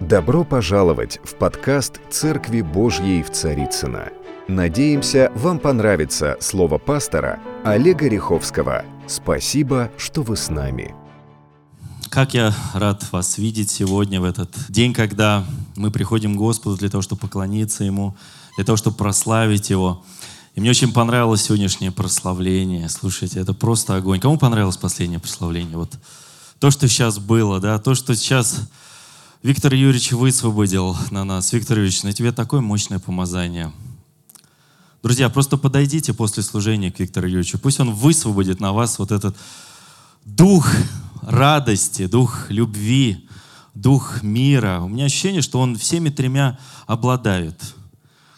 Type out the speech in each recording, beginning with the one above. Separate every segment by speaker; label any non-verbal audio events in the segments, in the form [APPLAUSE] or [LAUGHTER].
Speaker 1: Добро пожаловать в подкаст «Церкви Божьей в Царицыно». Надеемся, вам понравится слово пастора Олега Риховского. Спасибо, что вы с нами.
Speaker 2: Как я рад вас видеть сегодня, в этот день, когда мы приходим к Господу для того, чтобы поклониться Ему, для того, чтобы прославить Его. И мне очень понравилось сегодняшнее прославление. Слушайте, это просто огонь. Кому понравилось последнее прославление? Вот то, что сейчас было, да, то, что сейчас Виктор Юрьевич высвободил на нас. Виктор Юрьевич, на тебе такое мощное помазание. Друзья, просто подойдите после служения к Виктору Юрьевичу. Пусть он высвободит на вас вот этот дух радости, дух любви, дух мира. У меня ощущение, что он всеми тремя обладает.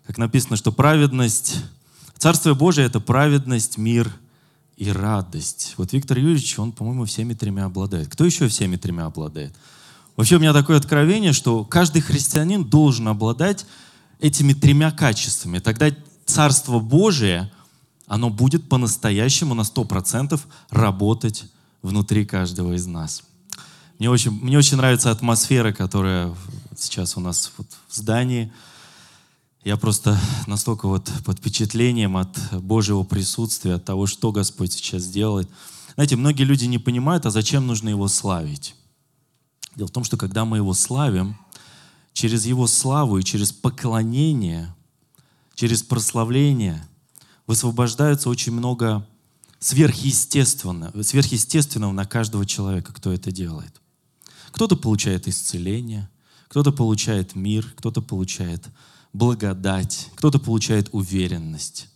Speaker 2: Как написано, что праведность, Царствие Божие — это праведность, мир и радость. Вот Виктор Юрьевич, он, по-моему, всеми тремя обладает. Кто еще всеми тремя обладает? Вообще у меня такое откровение, что каждый христианин должен обладать этими тремя качествами. Тогда Царство Божие, оно будет по-настоящему на 100% работать внутри каждого из нас. Мне очень, мне очень нравится атмосфера, которая сейчас у нас вот в здании. Я просто настолько вот под впечатлением от Божьего присутствия, от того, что Господь сейчас делает. Знаете, многие люди не понимают, а зачем нужно Его славить. Дело в том, что когда мы Его славим, через Его славу и через поклонение, через прославление высвобождается очень много сверхъестественного, сверхъестественного на каждого человека, кто это делает. Кто-то получает исцеление, кто-то получает мир, кто-то получает благодать, кто-то получает уверенность,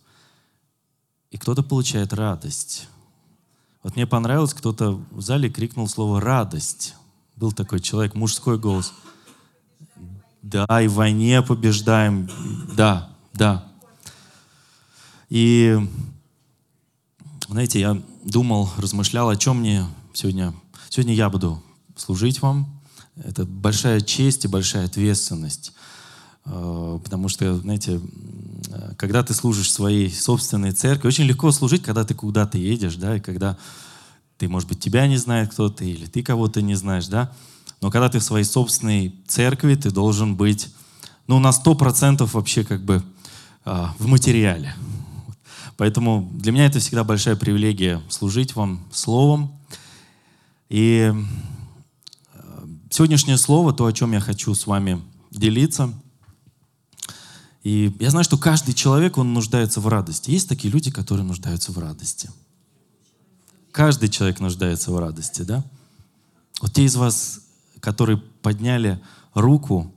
Speaker 2: и кто-то получает радость. Вот мне понравилось, кто-то в зале крикнул слово «радость». Был такой человек, мужской голос. Да, и в войне побеждаем. Да, да. И, знаете, я думал, размышлял, о чем мне сегодня. Сегодня я буду служить вам. Это большая честь и большая ответственность. Э, потому что, знаете, когда ты служишь своей собственной церкви, очень легко служить, когда ты куда-то едешь, да, и когда ты, может быть, тебя не знает кто-то, или ты кого-то не знаешь, да? Но когда ты в своей собственной церкви, ты должен быть, ну, на сто процентов вообще как бы э, в материале. Поэтому для меня это всегда большая привилегия служить вам словом. И э, сегодняшнее слово, то, о чем я хочу с вами делиться. И я знаю, что каждый человек, он нуждается в радости. Есть такие люди, которые нуждаются в радости – Каждый человек нуждается в радости, да? Вот те из вас, которые подняли руку,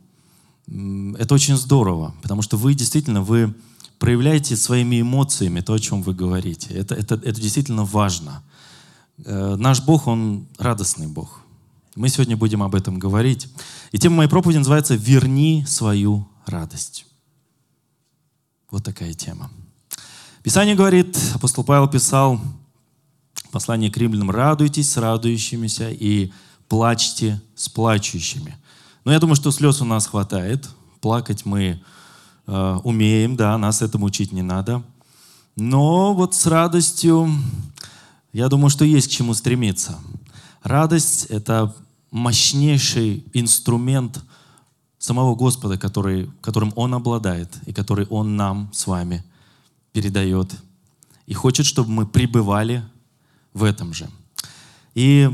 Speaker 2: это очень здорово, потому что вы действительно, вы проявляете своими эмоциями то, о чем вы говорите. Это, это, это действительно важно. Э, наш Бог, Он радостный Бог. Мы сегодня будем об этом говорить. И тема моей проповеди называется «Верни свою радость». Вот такая тема. Писание говорит, апостол Павел писал, Послание к римлянам. «Радуйтесь с радующимися и плачьте с плачущими». Но я думаю, что слез у нас хватает. Плакать мы э, умеем, да, нас этому учить не надо. Но вот с радостью, я думаю, что есть к чему стремиться. Радость — это мощнейший инструмент самого Господа, который, которым Он обладает и который Он нам с вами передает. И хочет, чтобы мы пребывали в этом же. И,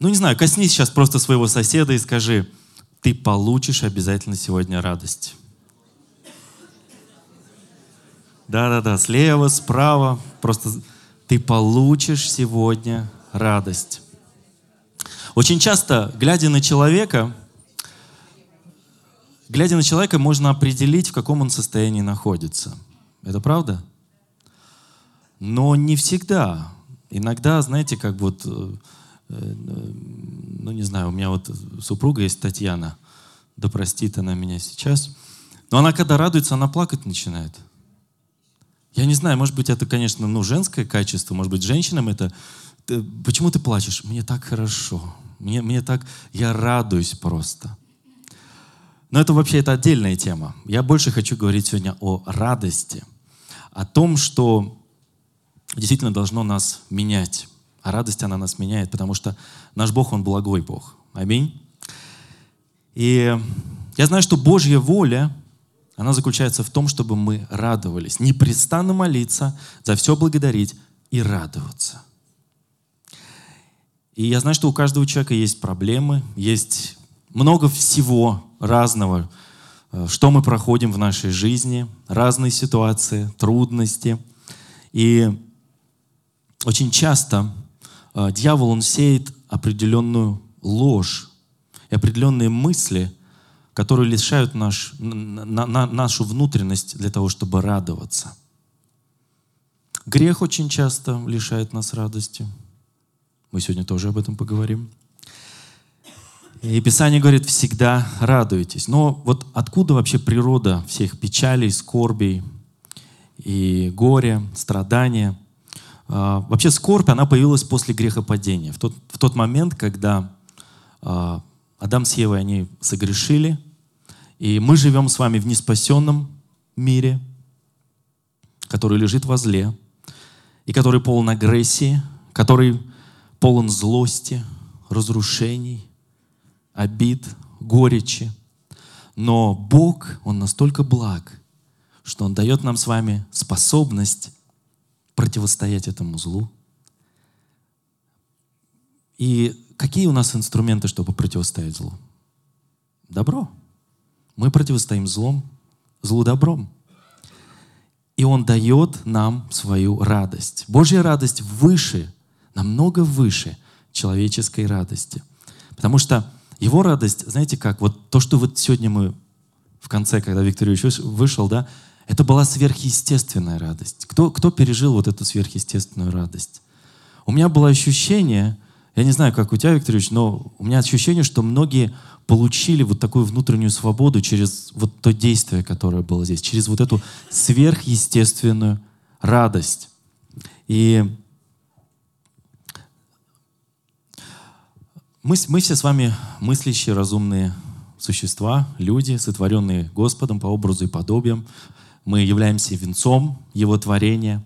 Speaker 2: ну не знаю, коснись сейчас просто своего соседа и скажи, ты получишь обязательно сегодня радость. Да-да-да, слева, справа, просто ты получишь сегодня радость. Очень часто, глядя на человека, глядя на человека, можно определить, в каком он состоянии находится. Это правда? Но не всегда. Иногда, знаете, как вот, э, э, ну не знаю, у меня вот супруга есть Татьяна, да простит она меня сейчас, но она когда радуется, она плакать начинает. Я не знаю, может быть, это, конечно, ну, женское качество, может быть, женщинам это... Почему ты плачешь? Мне так хорошо. Мне, мне так... Я радуюсь просто. Но это вообще это отдельная тема. Я больше хочу говорить сегодня о радости. О том, что действительно должно нас менять. А радость, она нас меняет, потому что наш Бог, Он благой Бог. Аминь. И я знаю, что Божья воля, она заключается в том, чтобы мы радовались, непрестанно молиться, за все благодарить и радоваться. И я знаю, что у каждого человека есть проблемы, есть много всего разного, э, что мы проходим в нашей жизни, разные ситуации, трудности. И очень часто э, дьявол, он сеет определенную ложь и определенные мысли, которые лишают наш, на, на, нашу внутренность для того, чтобы радоваться. Грех очень часто лишает нас радости – мы сегодня тоже об этом поговорим. И Писание говорит, всегда радуйтесь. Но вот откуда вообще природа всех печалей, скорбей и горя, страдания? А, вообще скорбь, она появилась после грехопадения. В тот, в тот момент, когда а, Адам с Евой, они согрешили, и мы живем с вами в неспасенном мире, который лежит во зле, и который полон агрессии, который полон злости, разрушений, обид, горечи. Но Бог, Он настолько благ, что Он дает нам с вами способность противостоять этому злу. И какие у нас инструменты, чтобы противостоять злу? Добро. Мы противостоим злом, злу добром. И Он дает нам свою радость. Божья радость выше намного выше человеческой радости. Потому что его радость, знаете как, вот то, что вот сегодня мы в конце, когда Виктор Ильич вышел, да, это была сверхъестественная радость. Кто, кто пережил вот эту сверхъестественную радость? У меня было ощущение, я не знаю, как у тебя, Виктор Ильич, но у меня ощущение, что многие получили вот такую внутреннюю свободу через вот то действие, которое было здесь, через вот эту сверхъестественную радость. И Мы, мы все с вами мыслящие, разумные существа, люди, сотворенные Господом по образу и подобиям. Мы являемся венцом Его творения.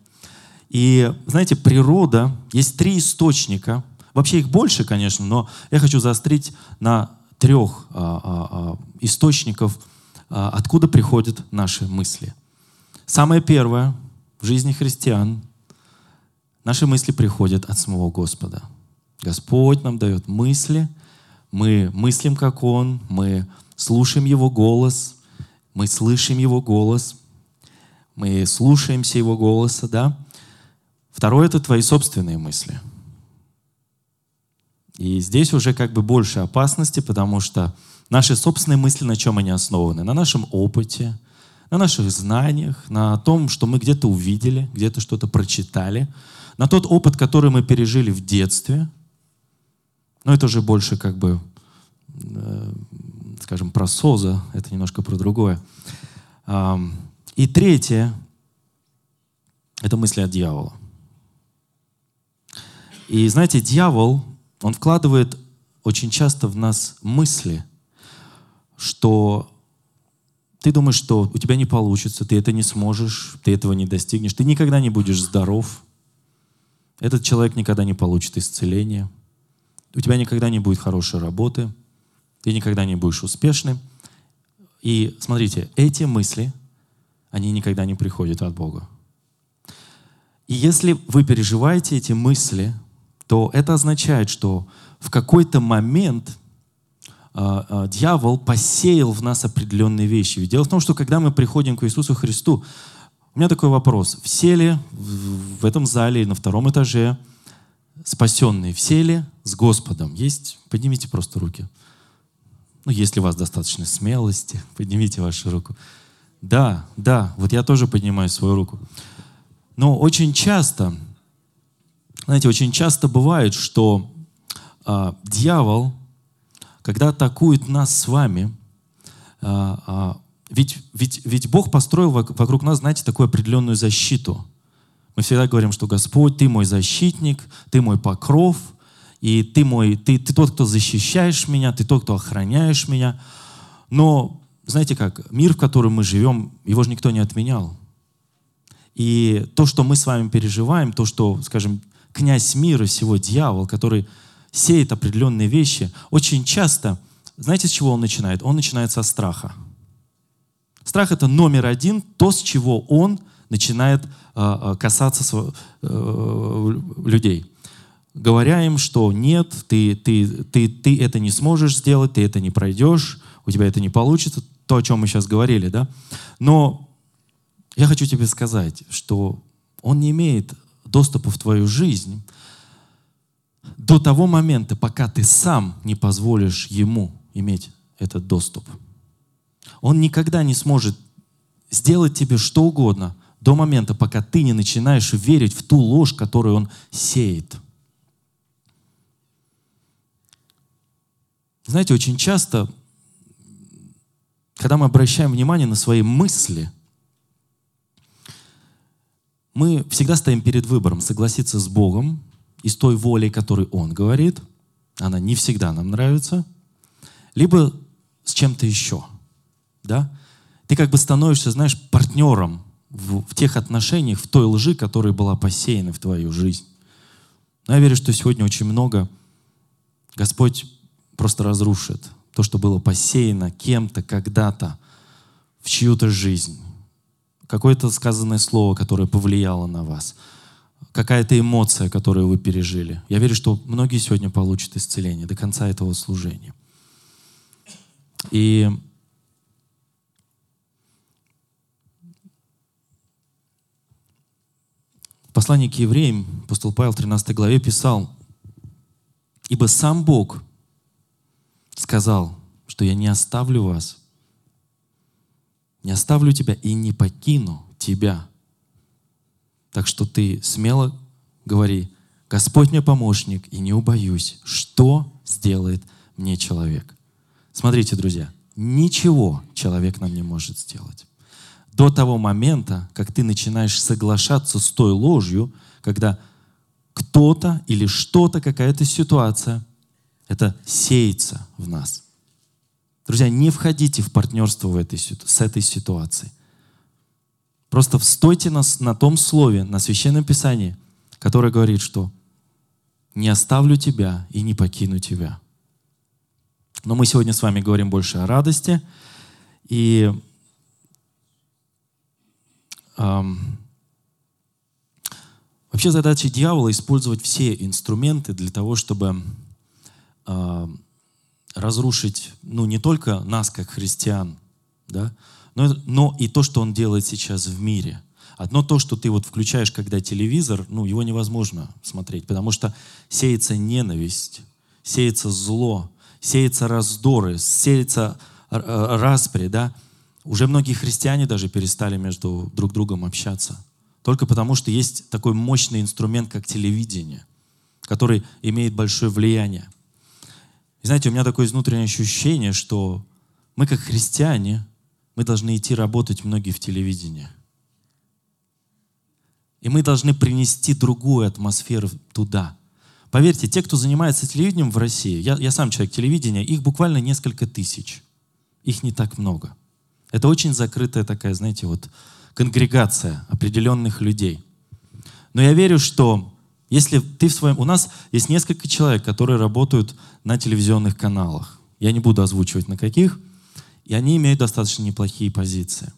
Speaker 2: И, знаете, природа, есть три источника. Вообще их больше, конечно, но я хочу заострить на трех а, а, а, источников, а, откуда приходят наши мысли. Самое первое в жизни христиан, наши мысли приходят от самого Господа – Господь нам дает мысли, мы мыслим, как Он, мы слушаем Его голос, мы слышим Его голос, мы слушаемся Его голоса, да? Второе — это твои собственные мысли. И здесь уже как бы больше опасности, потому что наши собственные мысли, на чем они основаны? На нашем опыте, на наших знаниях, на том, что мы где-то увидели, где-то что-то прочитали, на тот опыт, который мы пережили в детстве — но это уже больше как бы, э, скажем, про СОЗа, это немножко про другое. И третье — это мысли от дьявола. И знаете, дьявол, он вкладывает очень часто в нас мысли, что ты думаешь, что у тебя не получится, ты это не сможешь, ты этого не достигнешь, ты никогда не будешь здоров, этот человек никогда не получит исцеления, у тебя никогда не будет хорошей работы, ты никогда не будешь успешным. И смотрите, эти мысли, они никогда не приходят от Бога. И если вы переживаете эти мысли, то это означает, что в какой-то момент э, э, дьявол посеял в нас определенные вещи. Ведь дело в том, что когда мы приходим к Иисусу Христу, у меня такой вопрос. Все ли в, в этом зале или на втором этаже спасенные все ли с Господом? Есть? Поднимите просто руки. Ну, если у вас достаточно смелости, [LAUGHS] поднимите вашу руку. Да, да, вот я тоже поднимаю свою руку. Но очень часто, знаете, очень часто бывает, что а, дьявол, когда атакует нас с вами, а, а, ведь, ведь, ведь Бог построил вокруг нас, знаете, такую определенную защиту – мы всегда говорим, что Господь, Ты мой защитник, Ты мой покров, и Ты, мой, ты, ты тот, кто защищаешь меня, Ты тот, кто охраняешь меня. Но, знаете как, мир, в котором мы живем, его же никто не отменял. И то, что мы с вами переживаем, то, что, скажем, князь мира всего, дьявол, который сеет определенные вещи, очень часто знаете, с чего он начинает? Он начинает со страха. Страх это номер один, то, с чего он начинает э, касаться э, людей. Говоря им, что нет, ты, ты, ты, ты это не сможешь сделать, ты это не пройдешь, у тебя это не получится, то, о чем мы сейчас говорили, да? Но я хочу тебе сказать, что он не имеет доступа в твою жизнь до того момента, пока ты сам не позволишь ему иметь этот доступ. Он никогда не сможет сделать тебе что угодно до момента, пока ты не начинаешь верить в ту ложь, которую он сеет. Знаете, очень часто, когда мы обращаем внимание на свои мысли, мы всегда стоим перед выбором согласиться с Богом и с той волей, которой Он говорит, она не всегда нам нравится, либо с чем-то еще – да, ты как бы становишься, знаешь, партнером в, в тех отношениях, в той лжи, которая была посеяна в твою жизнь. Но я верю, что сегодня очень много Господь просто разрушит то, что было посеяно кем-то когда-то в чью-то жизнь. Какое-то сказанное слово, которое повлияло на вас. Какая-то эмоция, которую вы пережили. Я верю, что многие сегодня получат исцеление до конца этого служения. И послании к евреям апостол Павел в 13 главе писал, «Ибо сам Бог сказал, что я не оставлю вас, не оставлю тебя и не покину тебя. Так что ты смело говори, Господь мне помощник, и не убоюсь, что сделает мне человек. Смотрите, друзья, ничего человек нам не может сделать до того момента, как ты начинаешь соглашаться с той ложью, когда кто-то или что-то, какая-то ситуация, это сеется в нас. Друзья, не входите в партнерство в этой, с этой ситуацией. Просто встойте на, на том слове, на Священном Писании, которое говорит, что «не оставлю тебя и не покину тебя». Но мы сегодня с вами говорим больше о радости. И Вообще задача дьявола использовать все инструменты для того, чтобы разрушить, ну, не только нас, как христиан, да, но, но и то, что он делает сейчас в мире. Одно то, что ты вот включаешь, когда телевизор, ну, его невозможно смотреть, потому что сеется ненависть, сеется зло, сеется раздоры, сеется распри, да, уже многие христиане даже перестали между друг другом общаться. Только потому, что есть такой мощный инструмент, как телевидение, который имеет большое влияние. И знаете, у меня такое внутреннее ощущение, что мы как христиане, мы должны идти работать многие в телевидении. И мы должны принести другую атмосферу туда. Поверьте, те, кто занимается телевидением в России, я, я сам человек телевидения, их буквально несколько тысяч. Их не так много. Это очень закрытая такая, знаете, вот конгрегация определенных людей. Но я верю, что если ты в своем... У нас есть несколько человек, которые работают на телевизионных каналах. Я не буду озвучивать на каких. И они имеют достаточно неплохие позиции.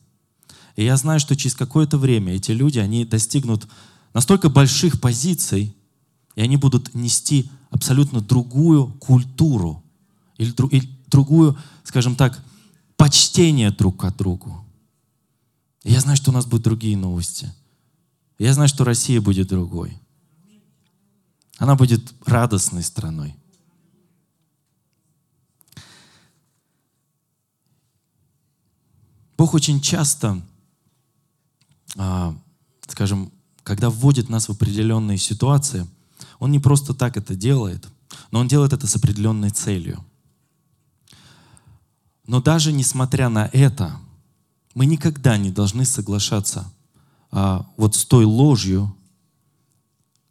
Speaker 2: И я знаю, что через какое-то время эти люди, они достигнут настолько больших позиций, и они будут нести абсолютно другую культуру или, или другую, скажем так, почтение друг к другу. я знаю, что у нас будут другие новости. Я знаю, что Россия будет другой. Она будет радостной страной. Бог очень часто, а, скажем, когда вводит нас в определенные ситуации, Он не просто так это делает, но Он делает это с определенной целью. Но даже несмотря на это, мы никогда не должны соглашаться а, вот с той ложью,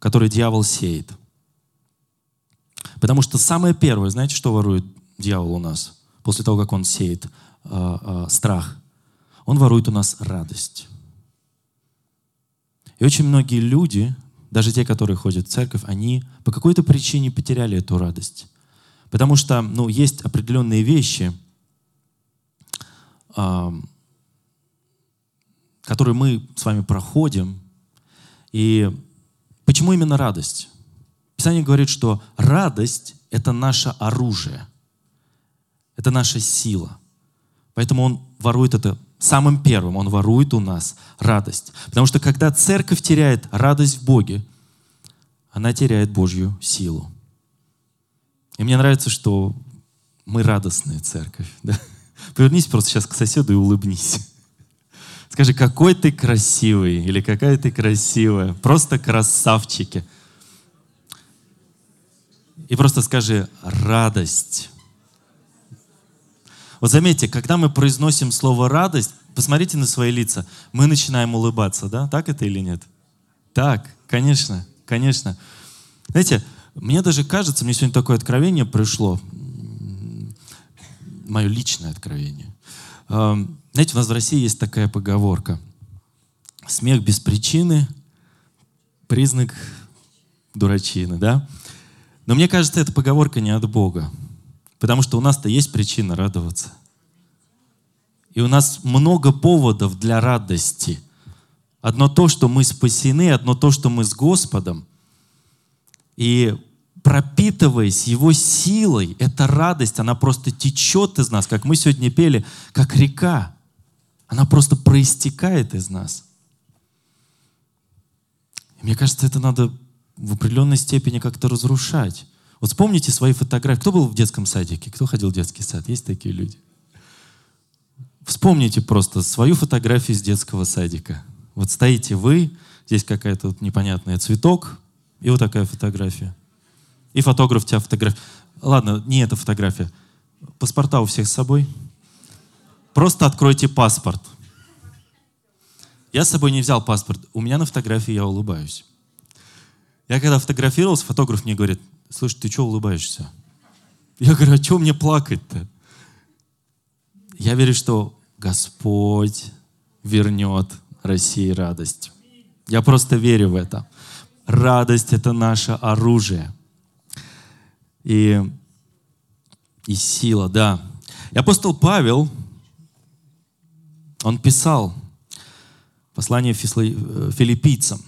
Speaker 2: которую дьявол сеет. Потому что самое первое, знаете, что ворует дьявол у нас после того, как он сеет а, а, страх? Он ворует у нас радость. И очень многие люди, даже те, которые ходят в церковь, они по какой-то причине потеряли эту радость. Потому что ну, есть определенные вещи, которые мы с вами проходим. И почему именно радость? Писание говорит, что радость — это наше оружие, это наша сила. Поэтому он ворует это самым первым, он ворует у нас радость. Потому что когда церковь теряет радость в Боге, она теряет Божью силу. И мне нравится, что мы радостная церковь. Да? Повернись просто сейчас к соседу и улыбнись. Скажи, какой ты красивый или какая ты красивая. Просто красавчики. И просто скажи радость. Вот заметьте, когда мы произносим слово радость, посмотрите на свои лица, мы начинаем улыбаться, да? Так это или нет? Так, конечно, конечно. Знаете, мне даже кажется, мне сегодня такое откровение пришло, мое личное откровение. Знаете, у нас в России есть такая поговорка. Смех без причины – признак дурачины, да? Но мне кажется, эта поговорка не от Бога. Потому что у нас-то есть причина радоваться. И у нас много поводов для радости. Одно то, что мы спасены, одно то, что мы с Господом. И пропитываясь Его силой, эта радость, она просто течет из нас, как мы сегодня пели, как река. Она просто проистекает из нас. И мне кажется, это надо в определенной степени как-то разрушать. Вот вспомните свои фотографии. Кто был в детском садике? Кто ходил в детский сад? Есть такие люди? Вспомните просто свою фотографию из детского садика. Вот стоите вы, здесь какая-то вот непонятная цветок, и вот такая фотография. И фотограф тебя фотографирует. Ладно, не эта фотография. Паспорта у всех с собой. Просто откройте паспорт. Я с собой не взял паспорт. У меня на фотографии я улыбаюсь. Я когда фотографировался, фотограф мне говорит, слушай, ты что улыбаешься? Я говорю, а что мне плакать-то? Я верю, что Господь вернет России радость. Я просто верю в это. Радость — это наше оружие. И, и сила, да. И апостол Павел, он писал послание э, филиппийцам.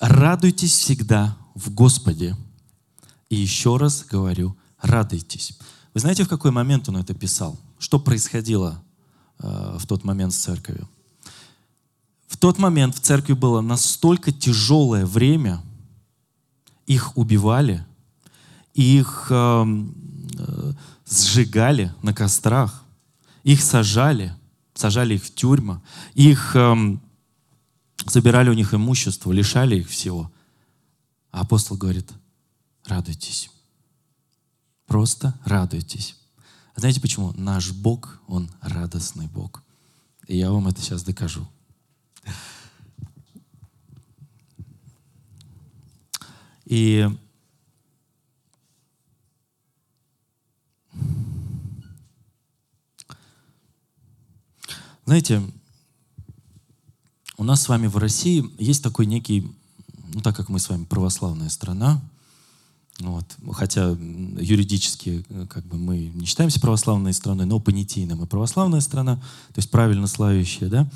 Speaker 2: «Радуйтесь всегда в Господе». И еще раз говорю, радуйтесь. Вы знаете, в какой момент он это писал? Что происходило э, в тот момент с церковью? В тот момент в церкви было настолько тяжелое время, их убивали, их э, э, сжигали на кострах, их сажали, сажали их в тюрьмы, их э, забирали у них имущество, лишали их всего. А апостол говорит, радуйтесь. Просто радуйтесь. А знаете почему? Наш Бог, Он радостный Бог. И я вам это сейчас докажу. И знаете, у нас с вами в России есть такой некий, ну так как мы с вами православная страна, вот, хотя юридически как бы мы не считаемся православной страной, но понятийно мы православная страна, то есть правильно славящая, да,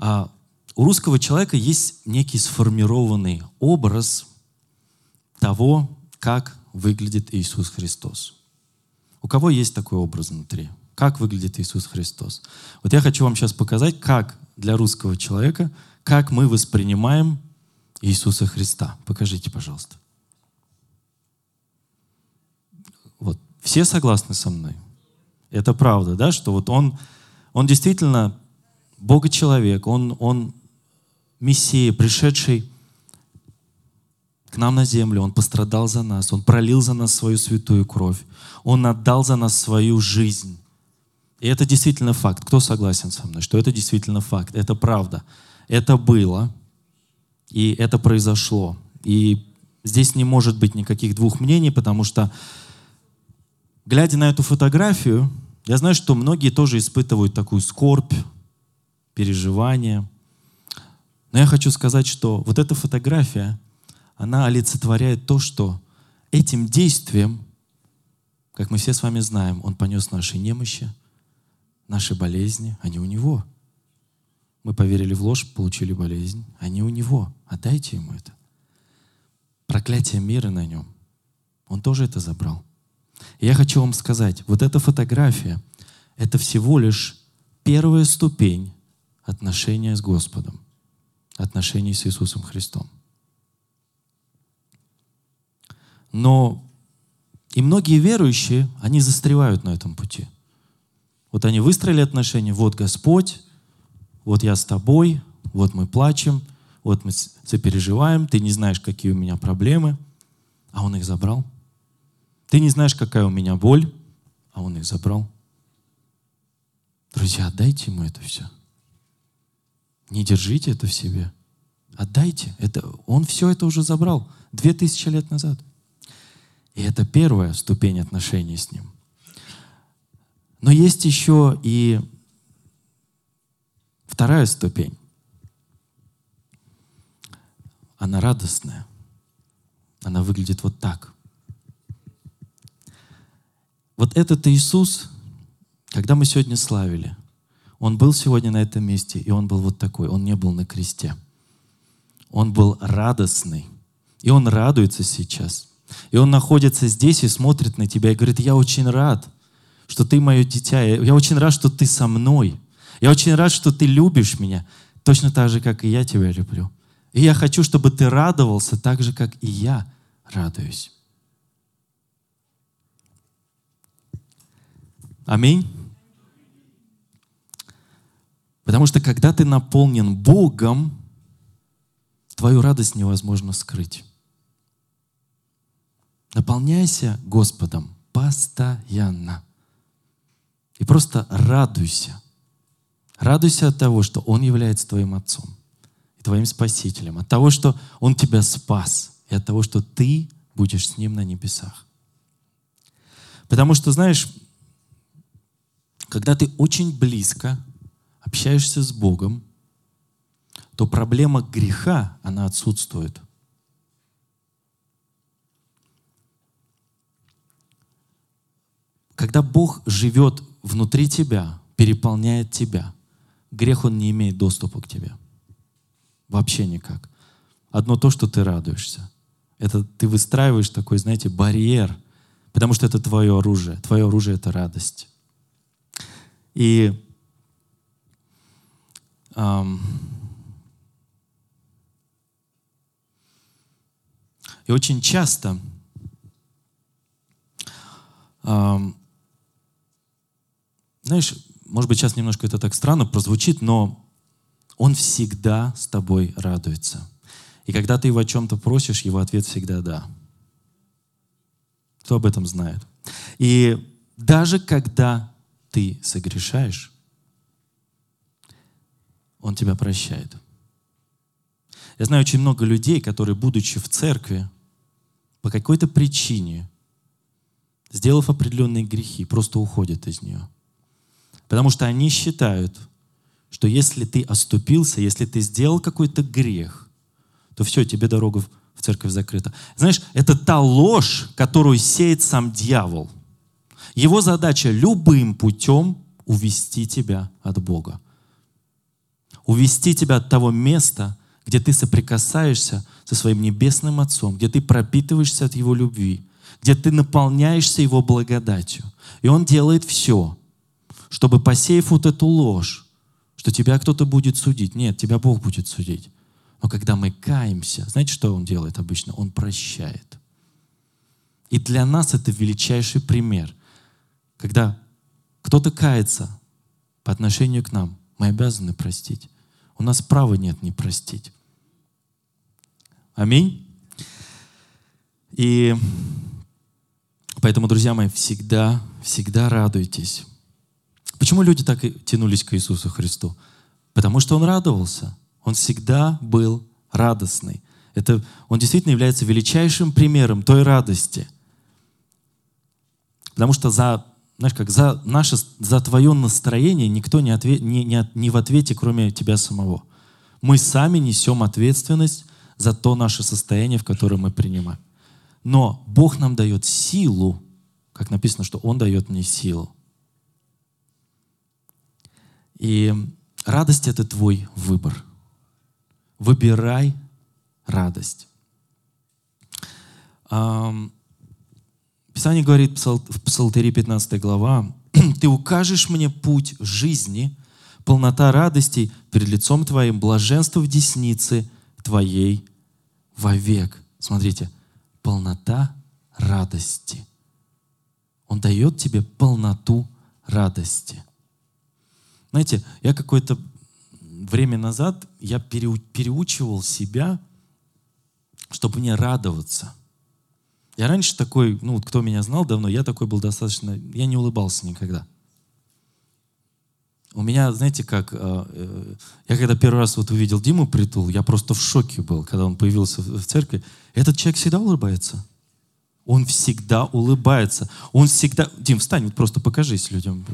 Speaker 2: а у русского человека есть некий сформированный образ того, как выглядит Иисус Христос. У кого есть такой образ внутри? Как выглядит Иисус Христос? Вот я хочу вам сейчас показать, как для русского человека, как мы воспринимаем Иисуса Христа. Покажите, пожалуйста. Вот. Все согласны со мной? Это правда, да, что вот он, он действительно Бога-человек, он, он Мессия, пришедший к нам на землю, Он пострадал за нас, Он пролил за нас свою святую кровь, Он отдал за нас свою жизнь. И это действительно факт. Кто согласен со мной, что это действительно факт? Это правда. Это было, и это произошло. И здесь не может быть никаких двух мнений, потому что, глядя на эту фотографию, я знаю, что многие тоже испытывают такую скорбь, переживание. Но я хочу сказать, что вот эта фотография — она олицетворяет то, что этим действием как мы все с вами знаем, Он понес наши немощи, наши болезни, они у Него. Мы поверили в ложь, получили болезнь, они у Него. Отдайте Ему это. Проклятие мира на Нем. Он тоже это забрал. И я хочу вам сказать, вот эта фотография, это всего лишь первая ступень отношения с Господом, отношений с Иисусом Христом. Но и многие верующие, они застревают на этом пути. Вот они выстроили отношения, вот Господь, вот я с тобой, вот мы плачем, вот мы сопереживаем, ты не знаешь, какие у меня проблемы, а Он их забрал. Ты не знаешь, какая у меня боль, а Он их забрал. Друзья, отдайте Ему это все. Не держите это в себе. Отдайте. Это, он все это уже забрал две тысячи лет назад. И это первая ступень отношений с Ним. Но есть еще и вторая ступень. Она радостная. Она выглядит вот так. Вот этот Иисус, когда мы сегодня славили, Он был сегодня на этом месте, и Он был вот такой. Он не был на кресте. Он был радостный. И Он радуется сейчас – и он находится здесь и смотрит на тебя и говорит, я очень рад, что ты мое дитя. Я очень рад, что ты со мной. Я очень рад, что ты любишь меня, точно так же, как и я тебя люблю. И я хочу, чтобы ты радовался так же, как и я радуюсь. Аминь. Потому что когда ты наполнен Богом, твою радость невозможно скрыть. Наполняйся Господом постоянно. И просто радуйся. Радуйся от того, что Он является твоим Отцом и твоим Спасителем, от того, что Он тебя спас, и от того, что ты будешь с Ним на небесах. Потому что, знаешь, когда ты очень близко общаешься с Богом, то проблема греха, она отсутствует – Когда Бог живет внутри тебя, переполняет тебя, грех, он не имеет доступа к тебе. Вообще никак. Одно то, что ты радуешься. Это ты выстраиваешь такой, знаете, барьер, потому что это твое оружие. Твое оружие — это радость. И эм, и очень часто знаешь, может быть, сейчас немножко это так странно прозвучит, но Он всегда с тобой радуется. И когда ты его о чем-то просишь, его ответ всегда «да». Кто об этом знает? И даже когда ты согрешаешь, Он тебя прощает. Я знаю очень много людей, которые, будучи в церкви, по какой-то причине, сделав определенные грехи, просто уходят из нее – Потому что они считают, что если ты оступился, если ты сделал какой-то грех, то все, тебе дорога в церковь закрыта. Знаешь, это та ложь, которую сеет сам дьявол. Его задача любым путем увести тебя от Бога. Увести тебя от того места, где ты соприкасаешься со своим небесным Отцом, где ты пропитываешься от Его любви, где ты наполняешься Его благодатью. И Он делает все, чтобы посеяв вот эту ложь, что тебя кто-то будет судить. Нет, тебя Бог будет судить. Но когда мы каемся, знаете, что Он делает обычно? Он прощает. И для нас это величайший пример. Когда кто-то кается по отношению к нам, мы обязаны простить. У нас права нет не простить. Аминь. И поэтому, друзья мои, всегда, всегда радуйтесь Почему люди так и тянулись к Иисусу Христу? Потому что Он радовался. Он всегда был радостный. Это, он действительно является величайшим примером той радости. Потому что за, знаешь, как за, наше, за твое настроение никто не, ответ, не, не, не в ответе, кроме тебя самого. Мы сами несем ответственность за то наше состояние, в котором мы принимаем. Но Бог нам дает силу как написано, что Он дает мне силу. И радость — это твой выбор. Выбирай радость. Писание говорит в Псалтере 15 глава, «Ты укажешь мне путь жизни, полнота радостей перед лицом Твоим, блаженство в деснице Твоей вовек». Смотрите, полнота радости. Он дает тебе полноту радости. Знаете, я какое-то время назад я переучивал себя, чтобы мне радоваться. Я раньше такой, ну, кто меня знал давно, я такой был достаточно, я не улыбался никогда. У меня, знаете, как, э, э, я когда первый раз вот увидел Диму Притул, я просто в шоке был, когда он появился в церкви. Этот человек всегда улыбается. Он всегда улыбается. Он всегда... Дим, встань, вот просто покажись людям.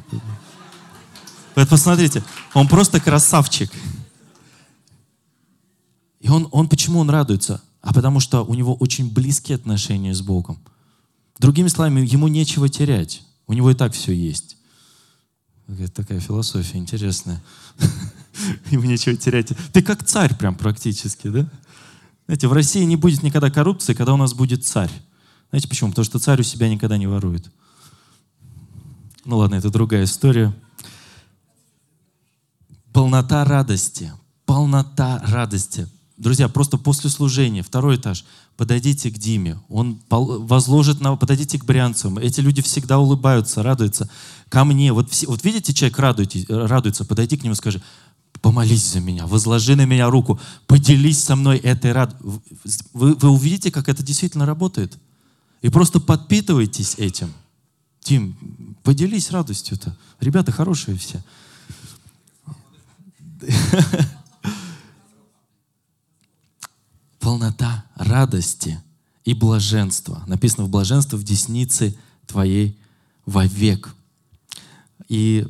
Speaker 2: Вот посмотрите, он просто красавчик. И он, он почему он радуется? А потому что у него очень близкие отношения с Богом. Другими словами, ему нечего терять. У него и так все есть. Такая философия интересная. [LAUGHS] Ему нечего терять. Ты как царь прям практически, да? Знаете, в России не будет никогда коррупции, когда у нас будет царь. Знаете почему? Потому что царь у себя никогда не ворует. Ну ладно, это другая история. Полнота радости. Полнота радости. Друзья, просто после служения, второй этаж, подойдите к Диме, он возложит на... Подойдите к Брянцам. Эти люди всегда улыбаются, радуются. Ко мне. Вот, все, вот видите, человек радуется, радуется, подойди к нему и скажи, помолись за меня, возложи на меня руку, поделись со мной этой радостью. Вы, вы увидите, как это действительно работает. И просто подпитывайтесь этим. Дим, поделись радостью-то. Ребята хорошие все. [LAUGHS] полнота радости и блаженства. Написано в блаженство в деснице твоей вовек. И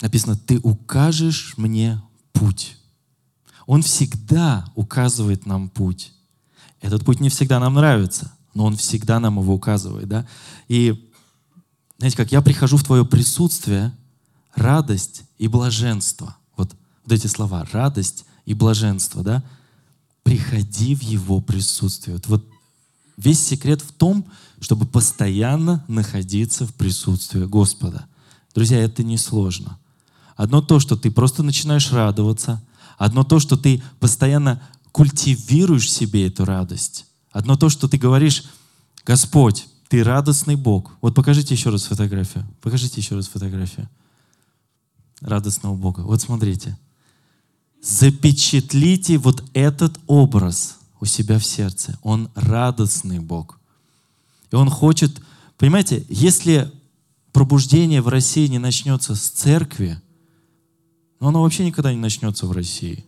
Speaker 2: написано, ты укажешь мне путь. Он всегда указывает нам путь. Этот путь не всегда нам нравится, но он всегда нам его указывает. Да? И знаете, как я прихожу в твое присутствие, радость и блаженство. Вот, вот эти слова, радость и блаженство, да? Приходи в Его присутствие. Вот весь секрет в том, чтобы постоянно находиться в присутствии Господа. Друзья, это несложно. Одно то, что ты просто начинаешь радоваться, одно то, что ты постоянно культивируешь себе эту радость, одно то, что ты говоришь, Господь, ты радостный Бог. Вот покажите еще раз фотографию. Покажите еще раз фотографию радостного Бога. Вот смотрите запечатлите вот этот образ у себя в сердце. Он радостный Бог. И Он хочет, понимаете, если пробуждение в России не начнется с церкви, но оно вообще никогда не начнется в России.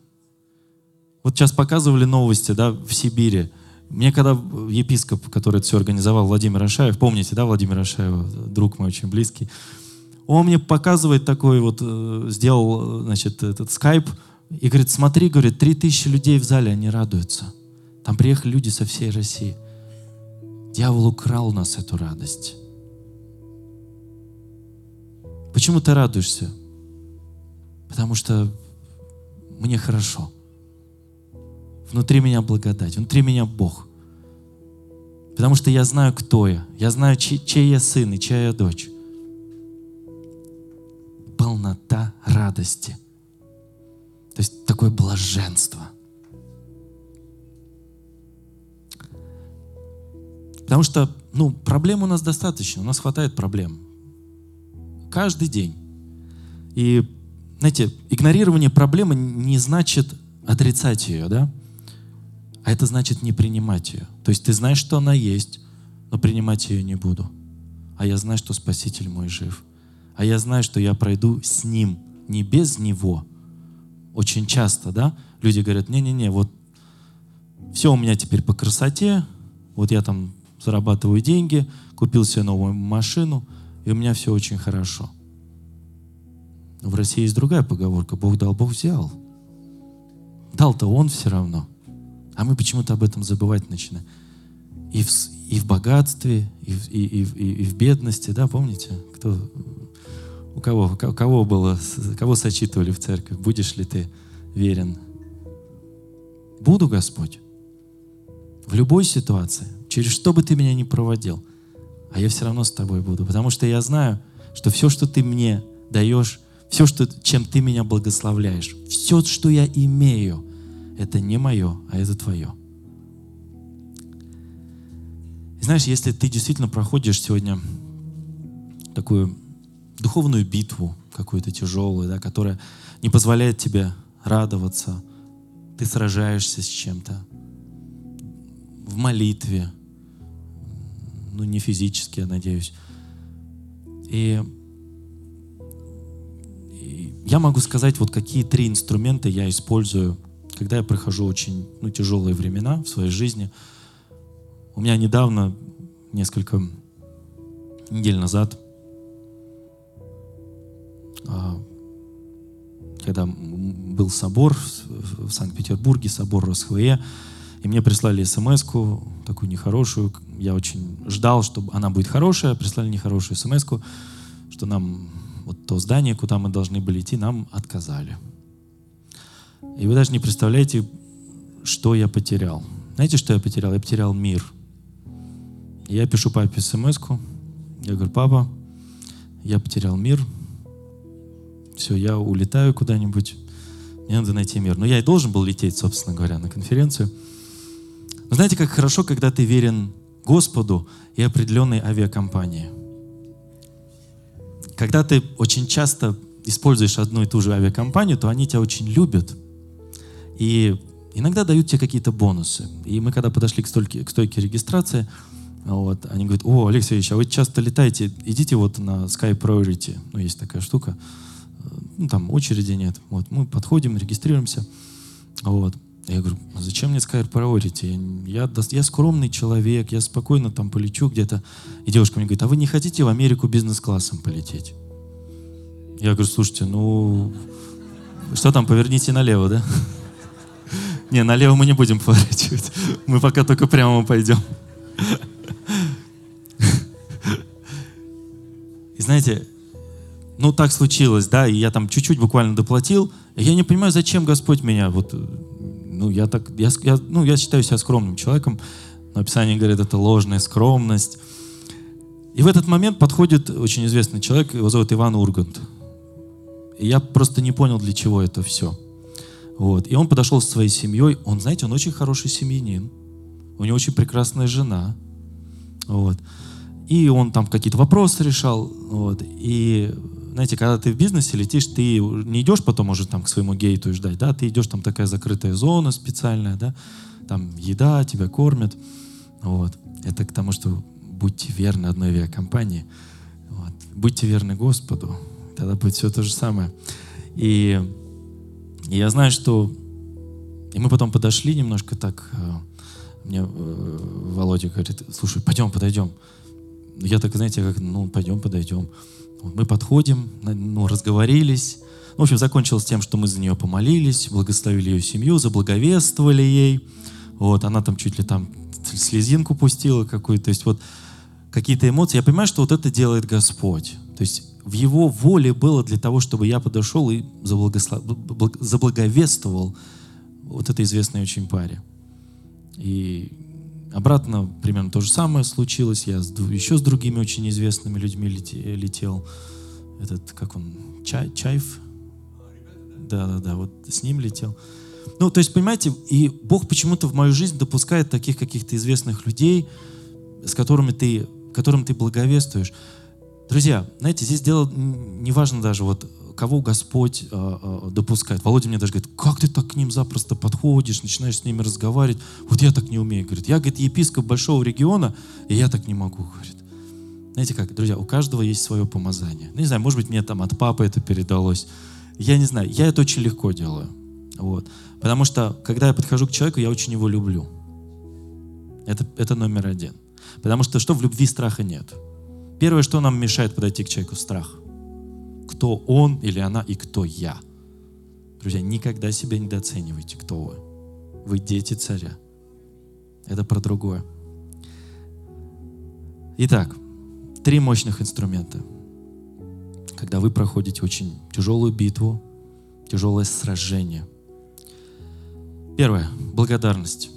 Speaker 2: Вот сейчас показывали новости да, в Сибири. Мне когда епископ, который это все организовал, Владимир Ашаев, помните, да, Владимир Ашаев, друг мой очень близкий, он мне показывает такой вот, э, сделал, значит, этот скайп, и говорит, смотри, говорит, три тысячи людей в зале, они радуются. Там приехали люди со всей России. Дьявол украл у нас эту радость. Почему ты радуешься? Потому что мне хорошо. Внутри меня благодать, внутри меня Бог. Потому что я знаю, кто я. Я знаю, чей, чей я сын и чья я дочь. Радости – то есть такое блаженство. Потому что, ну, проблем у нас достаточно, у нас хватает проблем. Каждый день. И, знаете, игнорирование проблемы не значит отрицать ее, да? А это значит не принимать ее. То есть ты знаешь, что она есть, но принимать ее не буду. А я знаю, что Спаситель мой жив. А я знаю, что я пройду с Ним, не без Него, очень часто, да, люди говорят, не-не-не, вот все у меня теперь по красоте, вот я там зарабатываю деньги, купил себе новую машину, и у меня все очень хорошо. в России есть другая поговорка, Бог дал, Бог взял. Дал-то Он все равно. А мы почему-то об этом забывать начинаем. и в, и в богатстве, и в, и, и, и, и в бедности, да, помните? Кто, у кого, кого было, кого сочитывали в церкви? Будешь ли ты верен? Буду, Господь. В любой ситуации, через что бы ты меня ни проводил, а я все равно с тобой буду, потому что я знаю, что все, что ты мне даешь, все, что, чем ты меня благословляешь, все, что я имею, это не мое, а это твое. И знаешь, если ты действительно проходишь сегодня такую духовную битву, какую-то тяжелую, да, которая не позволяет тебе радоваться, ты сражаешься с чем-то. В молитве, ну не физически, я надеюсь. И, и я могу сказать, вот какие три инструмента я использую, когда я прохожу очень ну, тяжелые времена в своей жизни – у меня недавно, несколько недель назад, когда был собор в Санкт-Петербурге, собор РосХВЕ, и мне прислали смс такую нехорошую. Я очень ждал, что она будет хорошая, прислали нехорошую смс что нам вот то здание, куда мы должны были идти, нам отказали. И вы даже не представляете, что я потерял. Знаете, что я потерял? Я потерял мир – я пишу папе смс -ку. Я говорю, папа, я потерял мир. Все, я улетаю куда-нибудь. Мне надо найти мир. Но я и должен был лететь, собственно говоря, на конференцию. Но знаете, как хорошо, когда ты верен Господу и определенной авиакомпании. Когда ты очень часто используешь одну и ту же авиакомпанию, то они тебя очень любят. И иногда дают тебе какие-то бонусы. И мы, когда подошли к стойке, к стойке регистрации, вот. Они говорят, о, Алексей Ильич, а вы часто летаете, идите вот на Sky Priority. Ну, есть такая штука. Ну, там очереди нет. Вот. Мы подходим, регистрируемся. Вот. Я говорю, а зачем мне Sky Priority? Я, я скромный человек, я спокойно там полечу где-то. И девушка мне говорит, а вы не хотите в Америку бизнес-классом полететь? Я говорю, слушайте, ну, что там, поверните налево, да? [LAUGHS] Не, налево мы не будем поворачивать. Мы пока только прямо пойдем. [LAUGHS] И знаете, ну так случилось, да, и я там чуть-чуть буквально доплатил. Я не понимаю, зачем Господь меня вот, ну я так, я, я, ну я считаю себя скромным человеком, но Писание говорит, это ложная скромность. И в этот момент подходит очень известный человек, его зовут Иван Ургант. И я просто не понял, для чего это все. Вот. И он подошел со своей семьей. Он, знаете, он очень хороший семьянин. У него очень прекрасная жена. Вот. И он там какие-то вопросы решал. Вот. И знаете, когда ты в бизнесе летишь, ты не идешь потом уже там к своему гейту и ждать, да, ты идешь, там такая закрытая зона специальная, да, там еда, тебя кормят, вот. Это к тому, что будьте верны одной авиакомпании, вот. будьте верны Господу, тогда будет все то же самое. И, и я знаю, что и мы потом подошли немножко так, э, мне э, Володя говорит, слушай, пойдем, подойдем я так, знаете, как, ну, пойдем, подойдем. Мы подходим, ну, разговорились. В общем, закончилось тем, что мы за нее помолились, благословили ее семью, заблаговествовали ей. Вот, она там чуть ли там слезинку пустила какую-то. То есть вот какие-то эмоции. Я понимаю, что вот это делает Господь. То есть в Его воле было для того, чтобы я подошел и заблагослов... заблаговествовал вот этой известной очень паре. И Обратно примерно то же самое случилось. Я с, еще с другими очень известными людьми летел. Этот, как он, Чай, Чайф? Да-да-да, вот с ним летел. Ну, то есть, понимаете, и Бог почему-то в мою жизнь допускает таких каких-то известных людей, с которыми ты, которым ты благовествуешь. Друзья, знаете, здесь дело не важно даже вот кого Господь э, э, допускает. Володя мне даже говорит, как ты так к ним запросто подходишь, начинаешь с ними разговаривать. Вот я так не умею, говорит. Я, говорит, епископ большого региона, и я так не могу, говорит. Знаете как, друзья, у каждого есть свое помазание. Ну, не знаю, может быть, мне там от папы это передалось. Я не знаю, я это очень легко делаю. Вот. Потому что, когда я подхожу к человеку, я очень его люблю. Это, это номер один. Потому что что в любви страха нет. Первое, что нам мешает подойти к человеку, страх кто он или она и кто я. Друзья, никогда себя недооценивайте, кто вы. Вы дети царя. Это про другое. Итак, три мощных инструмента. Когда вы проходите очень тяжелую битву, тяжелое сражение. Первое. Благодарность.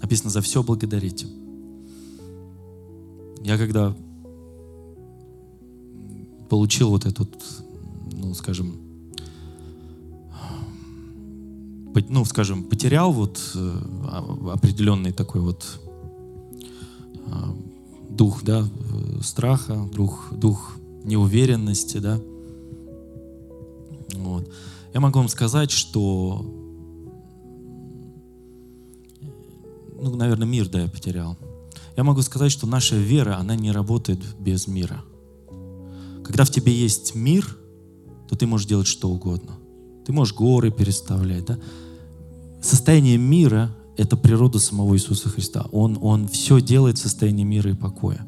Speaker 2: Написано, за все благодарите. Я когда получил вот этот, ну, скажем, ну, скажем, потерял вот э, определенный такой вот а, дух, да, э, страха, дух, дух неуверенности, да. Вот. Я могу вам сказать, что, ну, наверное, мир, да, я потерял. Я могу сказать, что наша вера, она не работает без мира. Когда в тебе есть мир, то ты можешь делать что угодно. Ты можешь горы переставлять, да? Состояние мира — это природа самого Иисуса Христа. Он, он все делает в состоянии мира и покоя.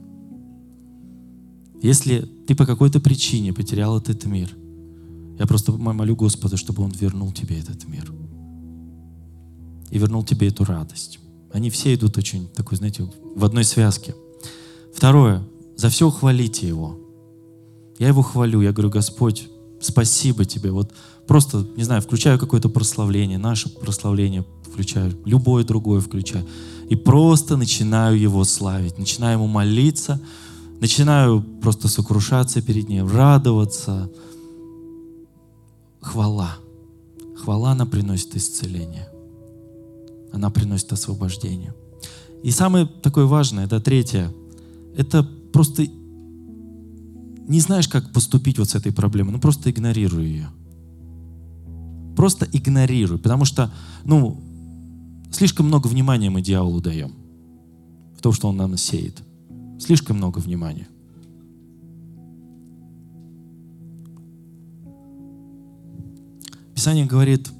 Speaker 2: Если ты по какой-то причине потерял этот мир, я просто молю Господа, чтобы Он вернул тебе этот мир. И вернул тебе эту радость. Они все идут очень такой, знаете, в одной связке. Второе. За все хвалите Его. Я Его хвалю. Я говорю, Господь, спасибо Тебе. Вот просто, не знаю, включаю какое-то прославление, наше прославление включаю, любое другое включаю. И просто начинаю Его славить, начинаю Ему молиться, начинаю просто сокрушаться перед Ним, радоваться. Хвала. Хвала, она приносит исцеление. Она приносит освобождение. И самое такое важное, да, третье, это просто не знаешь, как поступить вот с этой проблемой, ну просто игнорируй ее. Просто игнорируй, потому что, ну, слишком много внимания мы дьяволу даем в том, что он нам сеет. Слишком много внимания. Писание говорит,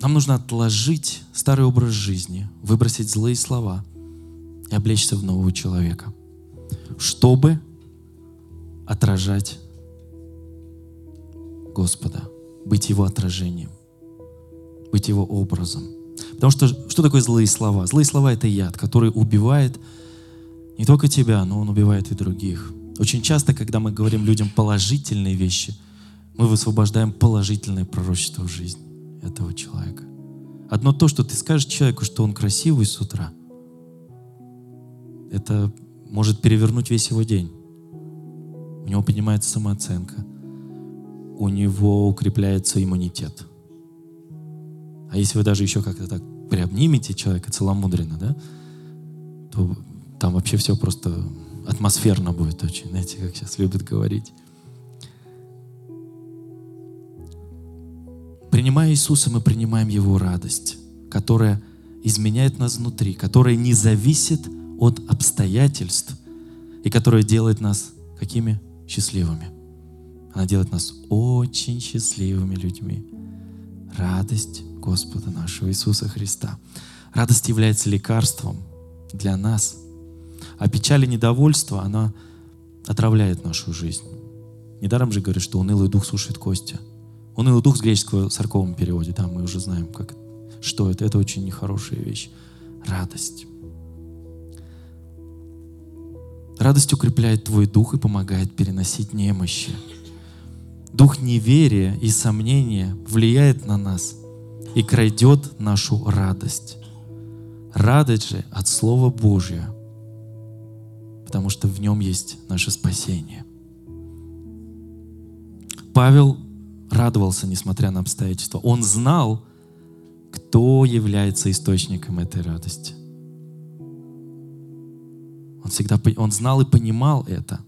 Speaker 2: нам нужно отложить старый образ жизни, выбросить злые слова и облечься в нового человека, чтобы отражать Господа, быть Его отражением, быть Его образом. Потому что что такое злые слова? Злые слова — это яд, который убивает не только тебя, но он убивает и других. Очень часто, когда мы говорим людям положительные вещи, мы высвобождаем положительное пророчество в жизнь этого человека. Одно то, что ты скажешь человеку, что он красивый с утра, это может перевернуть весь его день у него поднимается самооценка, у него укрепляется иммунитет. А если вы даже еще как-то так приобнимете человека целомудренно, да, то там вообще все просто атмосферно будет очень, знаете, как сейчас любят говорить. Принимая Иисуса, мы принимаем Его радость, которая изменяет нас внутри, которая не зависит от обстоятельств и которая делает нас какими? Счастливыми. Она делает нас очень счастливыми людьми. Радость Господа нашего Иисуса Христа. Радость является лекарством для нас. А печаль и недовольство, она отравляет нашу жизнь. Недаром же говорят, что унылый дух сушит кости. Унылый дух с греческого в церковном переводе, да, мы уже знаем, как, что это. Это очень нехорошая вещь. Радость. Радость укрепляет твой дух и помогает переносить немощи. Дух неверия и сомнения влияет на нас и крадет нашу радость. Радость же от Слова Божьего, потому что в нем есть наше спасение. Павел радовался, несмотря на обстоятельства. Он знал, кто является источником этой радости. Он всегда он знал и понимал это.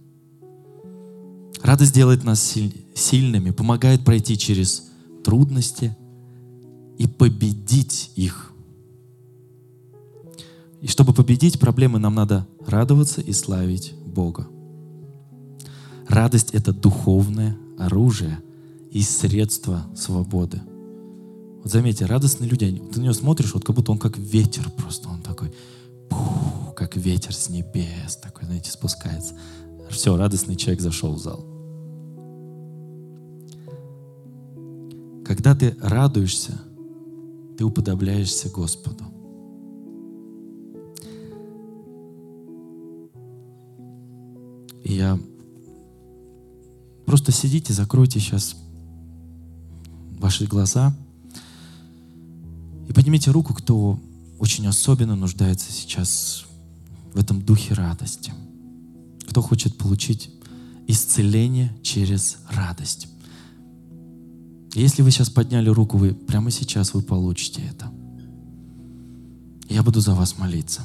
Speaker 2: Радость делает нас сильными, помогает пройти через трудности и победить их. И чтобы победить проблемы, нам надо радоваться и славить Бога. Радость — это духовное оружие и средство свободы. Вот заметьте, радостные люди, ты на него смотришь, вот как будто он как ветер просто, он такой, пух, как ветер с небес, такой, знаете, спускается. Все, радостный человек зашел в зал. Когда ты радуешься, ты уподобляешься Господу. я... Просто сидите, закройте сейчас ваши глаза и поднимите руку, кто очень особенно нуждается сейчас в этом духе радости. Кто хочет получить исцеление через радость. Если вы сейчас подняли руку, вы прямо сейчас вы получите это. Я буду за вас молиться.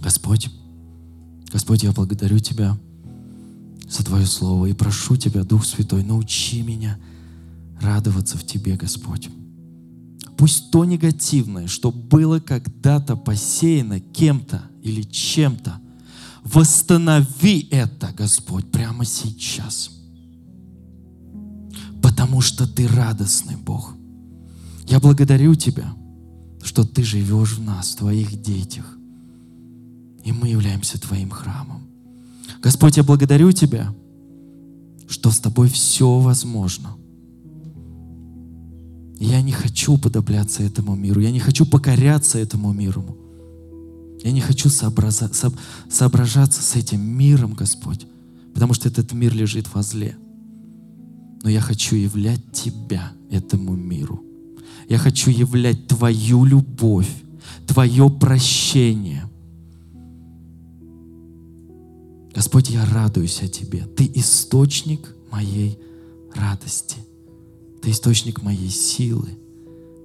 Speaker 2: Господь, Господь, я благодарю Тебя за Твое Слово и прошу Тебя, Дух Святой, научи меня радоваться в Тебе, Господь. Пусть то негативное, что было когда-то посеяно кем-то или чем-то, восстанови это, Господь, прямо сейчас – потому что Ты радостный Бог. Я благодарю Тебя, что Ты живешь в нас, в Твоих детях, и мы являемся Твоим храмом. Господь, я благодарю Тебя, что с Тобой все возможно. Я не хочу уподобляться этому миру, я не хочу покоряться этому миру. Я не хочу сообраза, соображаться с этим миром, Господь, потому что этот мир лежит возле. зле но я хочу являть Тебя этому миру. Я хочу являть Твою любовь, Твое прощение. Господь, я радуюсь о Тебе. Ты источник моей радости. Ты источник моей силы,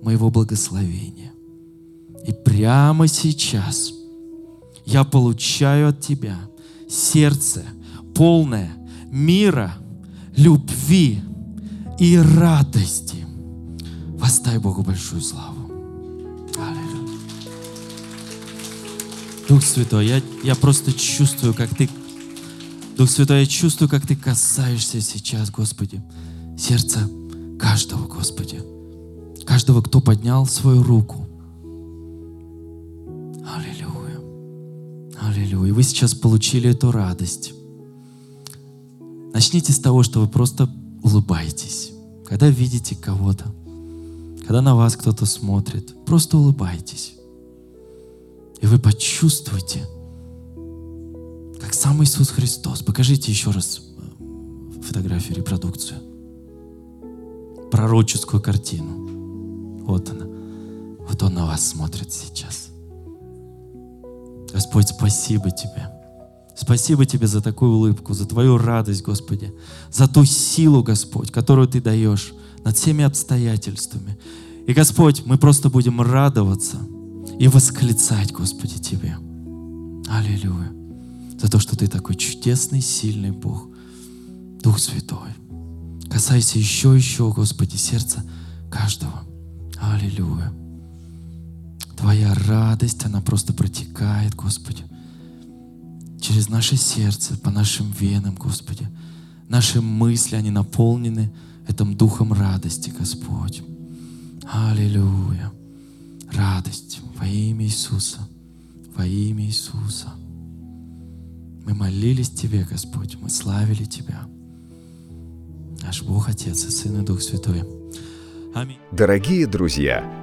Speaker 2: моего благословения. И прямо сейчас я получаю от Тебя сердце полное мира – любви и радости. Востай Богу большую славу. Аллилуйя. Дух Святой, я, я просто чувствую, как Ты, Дух Святой, я чувствую, как Ты касаешься сейчас, Господи, сердца каждого, Господи, каждого, кто поднял свою руку. Аллилуйя. Вы сейчас получили эту радость. Начните с того, что вы просто улыбаетесь. Когда видите кого-то, когда на вас кто-то смотрит, просто улыбайтесь. И вы почувствуете, как сам Иисус Христос. Покажите еще раз э, фотографию, репродукцию. Пророческую картину. Вот она. Вот Он на вас смотрит сейчас. Господь, спасибо Тебе Спасибо Тебе за такую улыбку, за Твою радость, Господи, за ту силу, Господь, которую Ты даешь над всеми обстоятельствами. И, Господь, мы просто будем радоваться и восклицать, Господи, Тебе. Аллилуйя. За то, что Ты такой чудесный, сильный Бог. Дух Святой. Касайся еще, еще, Господи, сердца каждого. Аллилуйя. Твоя радость, она просто протекает, Господи через наше сердце, по нашим венам, Господи. Наши мысли, они наполнены этим духом радости, Господь. Аллилуйя. Радость во имя Иисуса. Во имя Иисуса. Мы молились Тебе, Господь, мы славили Тебя. Наш Бог, Отец и Сын и Дух Святой.
Speaker 1: Аминь. Дорогие друзья,